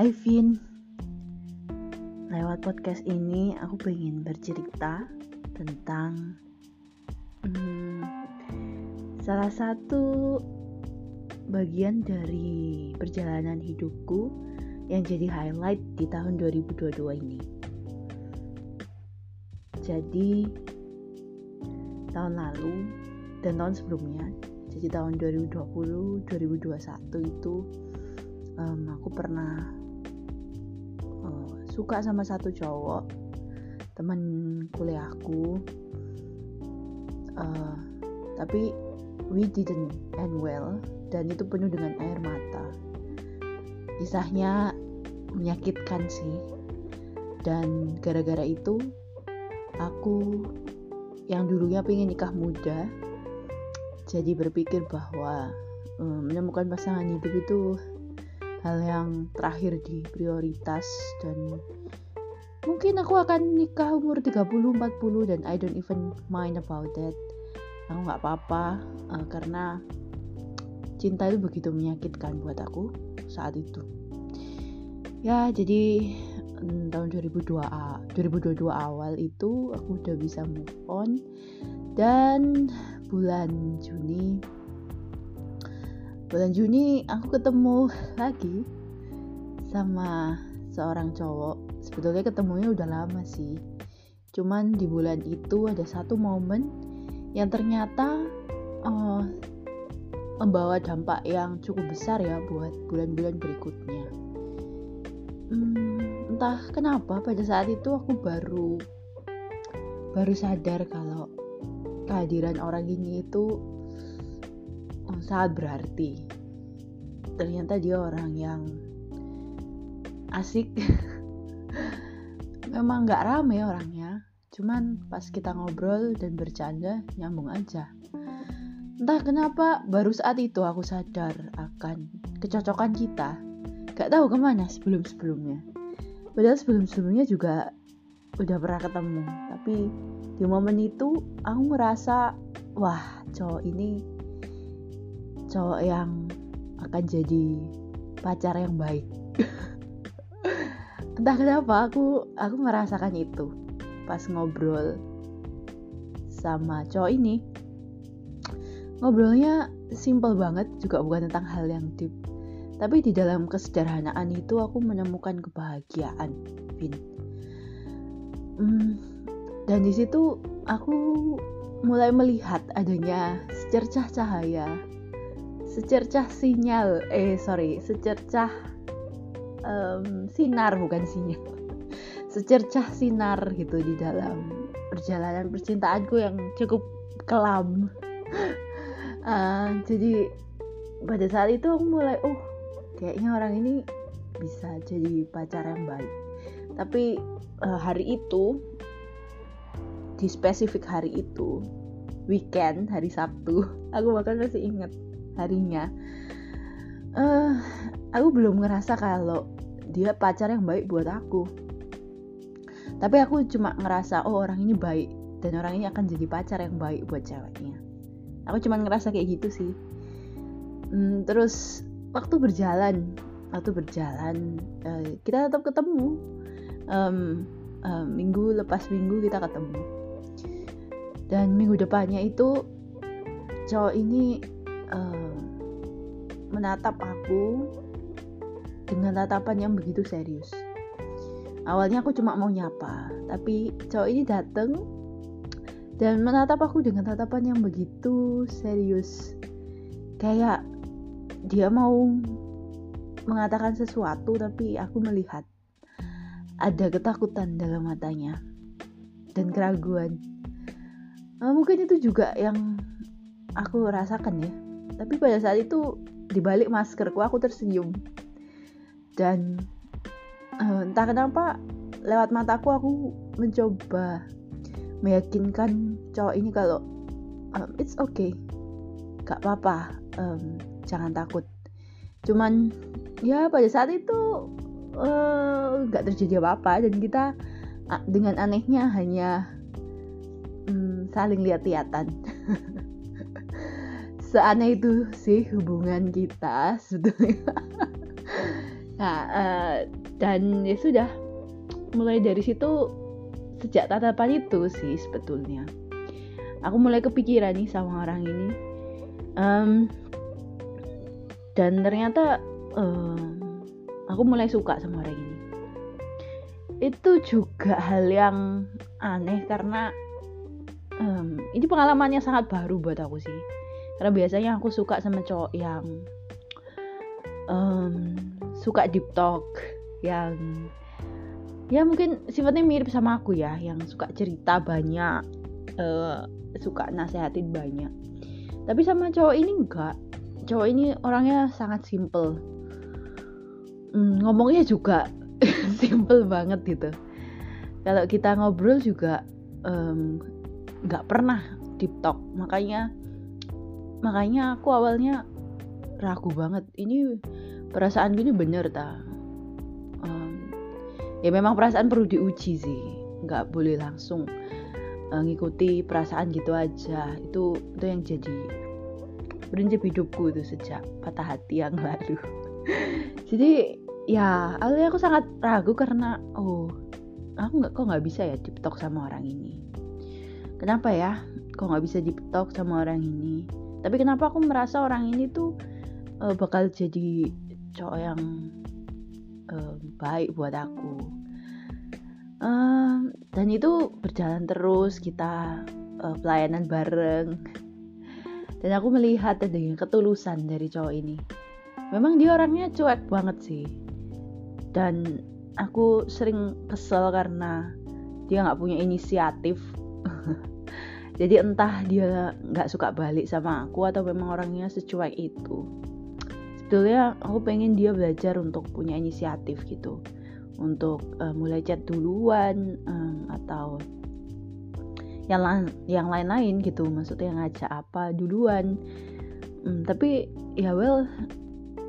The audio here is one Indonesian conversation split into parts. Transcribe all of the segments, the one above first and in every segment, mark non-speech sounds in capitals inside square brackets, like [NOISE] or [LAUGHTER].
Hai Vin. Lewat podcast ini aku pengen bercerita tentang hmm, Salah satu bagian dari perjalanan hidupku yang jadi highlight di tahun 2022 ini. Jadi tahun lalu dan tahun sebelumnya jadi tahun 2020 2021 itu um, aku pernah suka sama satu cowok teman kuliahku uh, tapi we didn't end well dan itu penuh dengan air mata. Kisahnya menyakitkan sih. Dan gara-gara itu aku yang dulunya pengen nikah muda jadi berpikir bahwa um, menemukan pasangan hidup itu hal yang terakhir di prioritas dan mungkin aku akan nikah umur 30-40 dan I don't even mind about that. Aku nggak apa-apa uh, karena cinta itu begitu menyakitkan buat aku saat itu. Ya jadi um, tahun 2002 2022 awal itu aku udah bisa move on. Dan bulan Juni bulan Juni aku ketemu [LAUGHS] lagi sama seorang cowok. Sebetulnya ketemunya udah lama sih. Cuman di bulan itu ada satu momen yang ternyata uh, membawa dampak yang cukup besar ya buat bulan-bulan berikutnya. Hmm, entah kenapa pada saat itu aku baru baru sadar kalau kehadiran orang ini itu sangat berarti. Ternyata dia orang yang asik. [LAUGHS] Memang nggak rame orangnya. Cuman pas kita ngobrol dan bercanda nyambung aja. Entah kenapa baru saat itu aku sadar akan kecocokan kita. Gak tahu ke mana sebelum sebelumnya padahal sebelum sebelumnya juga udah pernah ketemu. Tapi di momen itu aku merasa wah cowok ini cowok yang akan jadi pacar yang baik. [LAUGHS] Entah kenapa aku aku merasakan itu pas ngobrol sama cowok ini. Ngobrolnya simple banget juga bukan tentang hal yang deep. Tapi di dalam kesederhanaan itu aku menemukan kebahagiaan Vin. Hmm, dan di situ aku mulai melihat adanya secercah cahaya secercah sinyal eh sorry secercah um, sinar bukan sinyal. [LAUGHS] Secercah sinar gitu di dalam perjalanan percintaanku yang cukup kelam. Uh, [LAUGHS] jadi pada saat itu aku mulai oh kayaknya orang ini bisa jadi pacar yang baik. Tapi uh, hari itu di spesifik hari itu weekend hari Sabtu [LAUGHS] aku bahkan masih ingat harinya. Uh, aku belum ngerasa kalau dia pacar yang baik buat aku. Tapi aku cuma ngerasa oh orang ini baik dan orang ini akan jadi pacar yang baik buat ceweknya. Aku cuma ngerasa kayak gitu sih. Hmm, terus waktu berjalan waktu berjalan uh, kita tetap ketemu. Um, um, minggu lepas minggu kita ketemu. Dan minggu depannya itu cowok ini uh, menatap aku dengan tatapan yang begitu serius. Awalnya aku cuma mau nyapa tapi cowok ini dateng dan menatap aku dengan tatapan yang begitu serius. Kayak dia mau mengatakan sesuatu tapi aku melihat ada ketakutan dalam matanya dan keraguan. Uh, mungkin itu juga yang aku rasakan ya tapi pada saat itu dibalik maskerku aku tersenyum. Dan uh, entah kenapa lewat mataku aku mencoba meyakinkan cowok ini kalau um, it's okay. Gak apa-apa. Um, jangan takut. Cuman ya pada saat itu nggak uh, terjadi apa-apa. Dan kita dengan anehnya hanya saling lihat-lihatan [LAUGHS] seaneh itu sih hubungan kita sebetulnya. [LAUGHS] Nah uh, dan ya sudah. Mulai dari situ sejak tatapan itu sih sebetulnya. Aku mulai kepikiran nih sama orang ini. Um, dan ternyata um, aku mulai suka sama orang ini. Itu juga hal yang aneh karena um, ini pengalamannya sangat baru buat aku sih karena biasanya aku suka sama cowok yang um, suka deep talk yang ya mungkin sifatnya mirip sama aku ya yang suka cerita banyak uh, suka nasehatin banyak. Tapi sama cowok ini enggak. Cowok ini orangnya sangat simple. Hmm, ngomongnya juga [LAUGHS] simple banget gitu. Kalau kita ngobrol juga nggak um, pernah deep talk. Makanya makanya aku awalnya ragu banget. Ini perasaan gini bener ta? Um, ya memang perasaan perlu diuji sih. Nggak boleh langsung uh, ngikuti perasaan gitu aja. Itu itu yang jadi prinsip hidupku itu sejak patah hati yang [LAUGHS] lalu. Jadi ya awalnya aku sangat ragu karena oh aku nggak kok nggak bisa ya deep talk sama orang ini? Kenapa ya? Kok nggak bisa deep talk sama orang ini tapi kenapa aku merasa orang ini tuh uh, bakal jadi cowok yang uh, baik buat aku? Uh, dan itu berjalan terus kita uh, pelayanan bareng. Dan aku melihat dengan ketulusan dari cowok ini memang dia orangnya cuek banget sih. Dan aku sering kesel karena dia nggak punya inisiatif [LAUGHS] jadi entah dia nggak suka balik sama aku atau memang orangnya secuek itu. Sebetulnya aku pengen dia belajar untuk punya inisiatif gitu. Untuk uh, mulai chat duluan um, atau yang yang lain-lain gitu. Maksudnya ngajak apa duluan. Um, tapi ya well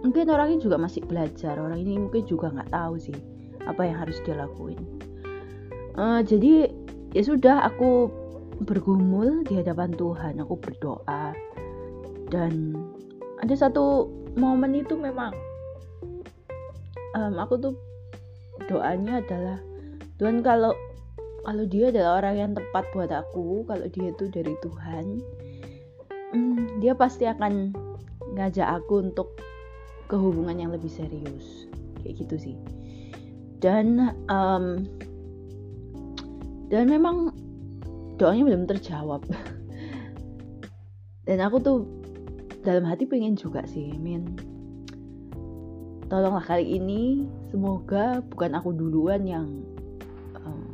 mungkin orangnya juga masih belajar. Orang ini mungkin juga nggak tahu sih apa yang harus dia lakuin. Uh, jadi ya sudah aku bergumul di hadapan Tuhan aku berdoa. Dan ada satu momen itu memang um, aku tuh doanya adalah Tuhan kalau kalau dia adalah orang yang tepat buat aku kalau dia itu dari Tuhan um, dia pasti akan ngajak aku untuk ke hubungan yang lebih serius. Kayak gitu sih. Dan um, dan memang doanya belum terjawab. Dan aku tuh dalam hati pengen juga sih min. Tolonglah kali ini semoga bukan aku duluan yang um,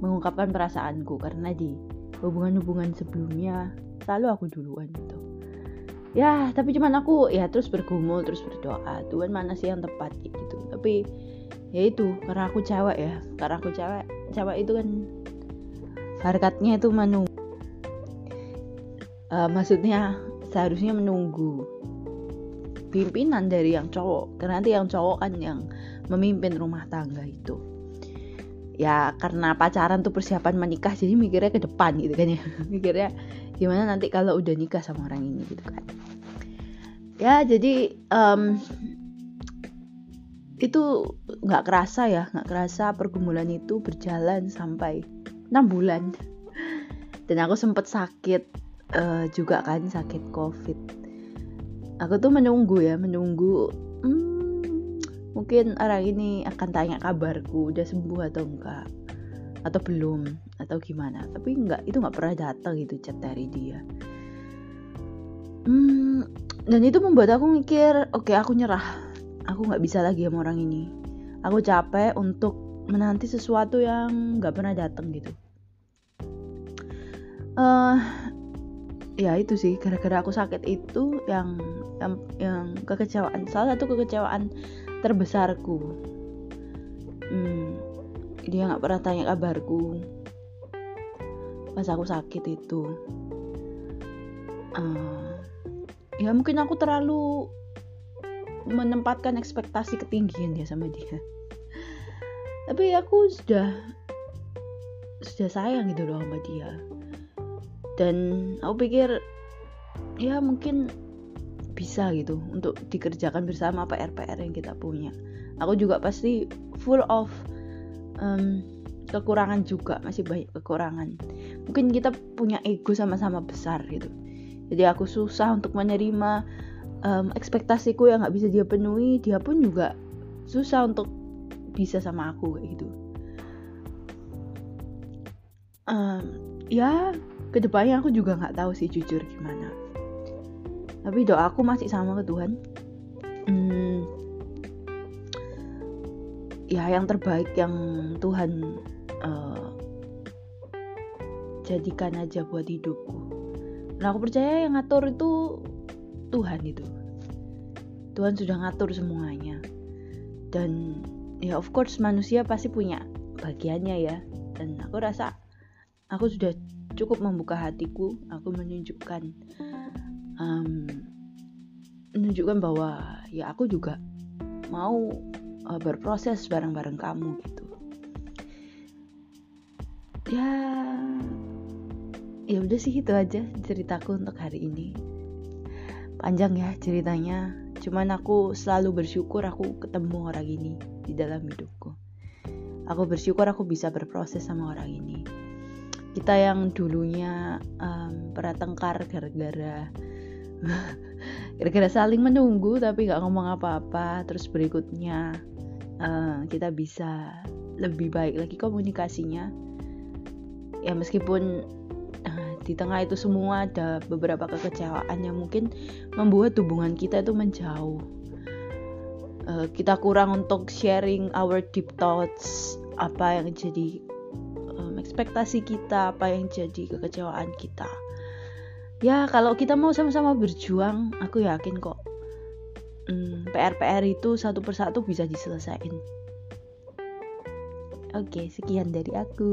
mengungkapkan perasaanku. Karena di hubungan-hubungan sebelumnya selalu aku duluan gitu. Ya tapi cuman aku ya terus bergumul terus berdoa. Tuhan mana sih yang tepat gitu. Tapi ya itu karena aku cewek ya. Karena aku cewek cewek itu kan harkatnya itu menunggu uh, maksudnya seharusnya menunggu pimpinan dari yang cowok. Karena nanti yang cowok kan yang memimpin rumah tangga itu. Ya karena pacaran tuh persiapan menikah jadi mikirnya ke depan gitu kan ya. [LAUGHS] Mikirnya gimana nanti kalau udah nikah sama orang ini gitu kan. Ya jadi um, itu nggak kerasa ya. Nggak kerasa pergumulan itu berjalan sampai enam bulan. Dan aku sempet sakit uh, juga kan sakit covid. Aku tuh menunggu ya menunggu hmm, mungkin orang ini akan tanya kabarku udah sembuh atau enggak? Atau belum? Atau gimana? Tapi enggak itu nggak pernah datang gitu chat dari dia. Hmm, dan itu membuat aku mikir oke okay, aku nyerah. Aku nggak bisa lagi sama orang ini. Aku capek untuk menanti sesuatu yang nggak pernah datang gitu. Uh, ya itu sih gara-gara aku sakit itu yang yang, yang kekecewaan salah satu kekecewaan terbesarku. Hmm, dia nggak pernah tanya kabarku pas aku sakit itu. Uh, ya mungkin aku terlalu menempatkan ekspektasi ketinggian ya sama dia tapi aku sudah sudah sayang gitu loh sama dia. Dan aku pikir ya mungkin bisa gitu untuk dikerjakan bersama PR-PR yang kita punya. Aku juga pasti full of um, kekurangan juga masih banyak kekurangan. Mungkin kita punya ego sama-sama besar gitu. Jadi aku susah untuk menerima um, ekspektasiku yang nggak bisa dia penuhi. Dia pun juga susah untuk bisa sama aku kayak gitu. Um, ya ke depannya aku juga nggak tahu sih jujur gimana. Tapi doa aku masih sama ke Tuhan. Hmm, ya yang terbaik yang Tuhan uh, jadikan aja buat hidupku. Nah aku percaya yang ngatur itu Tuhan itu Tuhan sudah ngatur semuanya. Dan ya of course manusia pasti punya bagiannya ya. Dan aku rasa aku sudah cukup membuka hatiku. Aku menunjukkan um, menunjukkan bahwa ya aku juga mau uh, berproses bareng-bareng kamu gitu. Ya ya udah sih itu aja ceritaku untuk hari ini. Panjang ya ceritanya. Cuman aku selalu bersyukur aku ketemu orang ini di dalam hidupku. Aku bersyukur aku bisa berproses sama orang ini. Kita yang dulunya um, pernah tengkar gara-gara [LAUGHS] gara-gara saling menunggu tapi nggak ngomong apa-apa terus berikutnya uh, kita bisa lebih baik lagi komunikasinya. Ya meskipun di tengah itu semua ada beberapa kekecewaan yang mungkin membuat hubungan kita itu menjauh uh, kita kurang untuk sharing our deep thoughts apa yang jadi um, ekspektasi kita apa yang jadi kekecewaan kita. Ya kalau kita mau sama-sama berjuang aku yakin kok um, mm, PR-PR itu satu persatu bisa diselesaikan. Oke sekian dari aku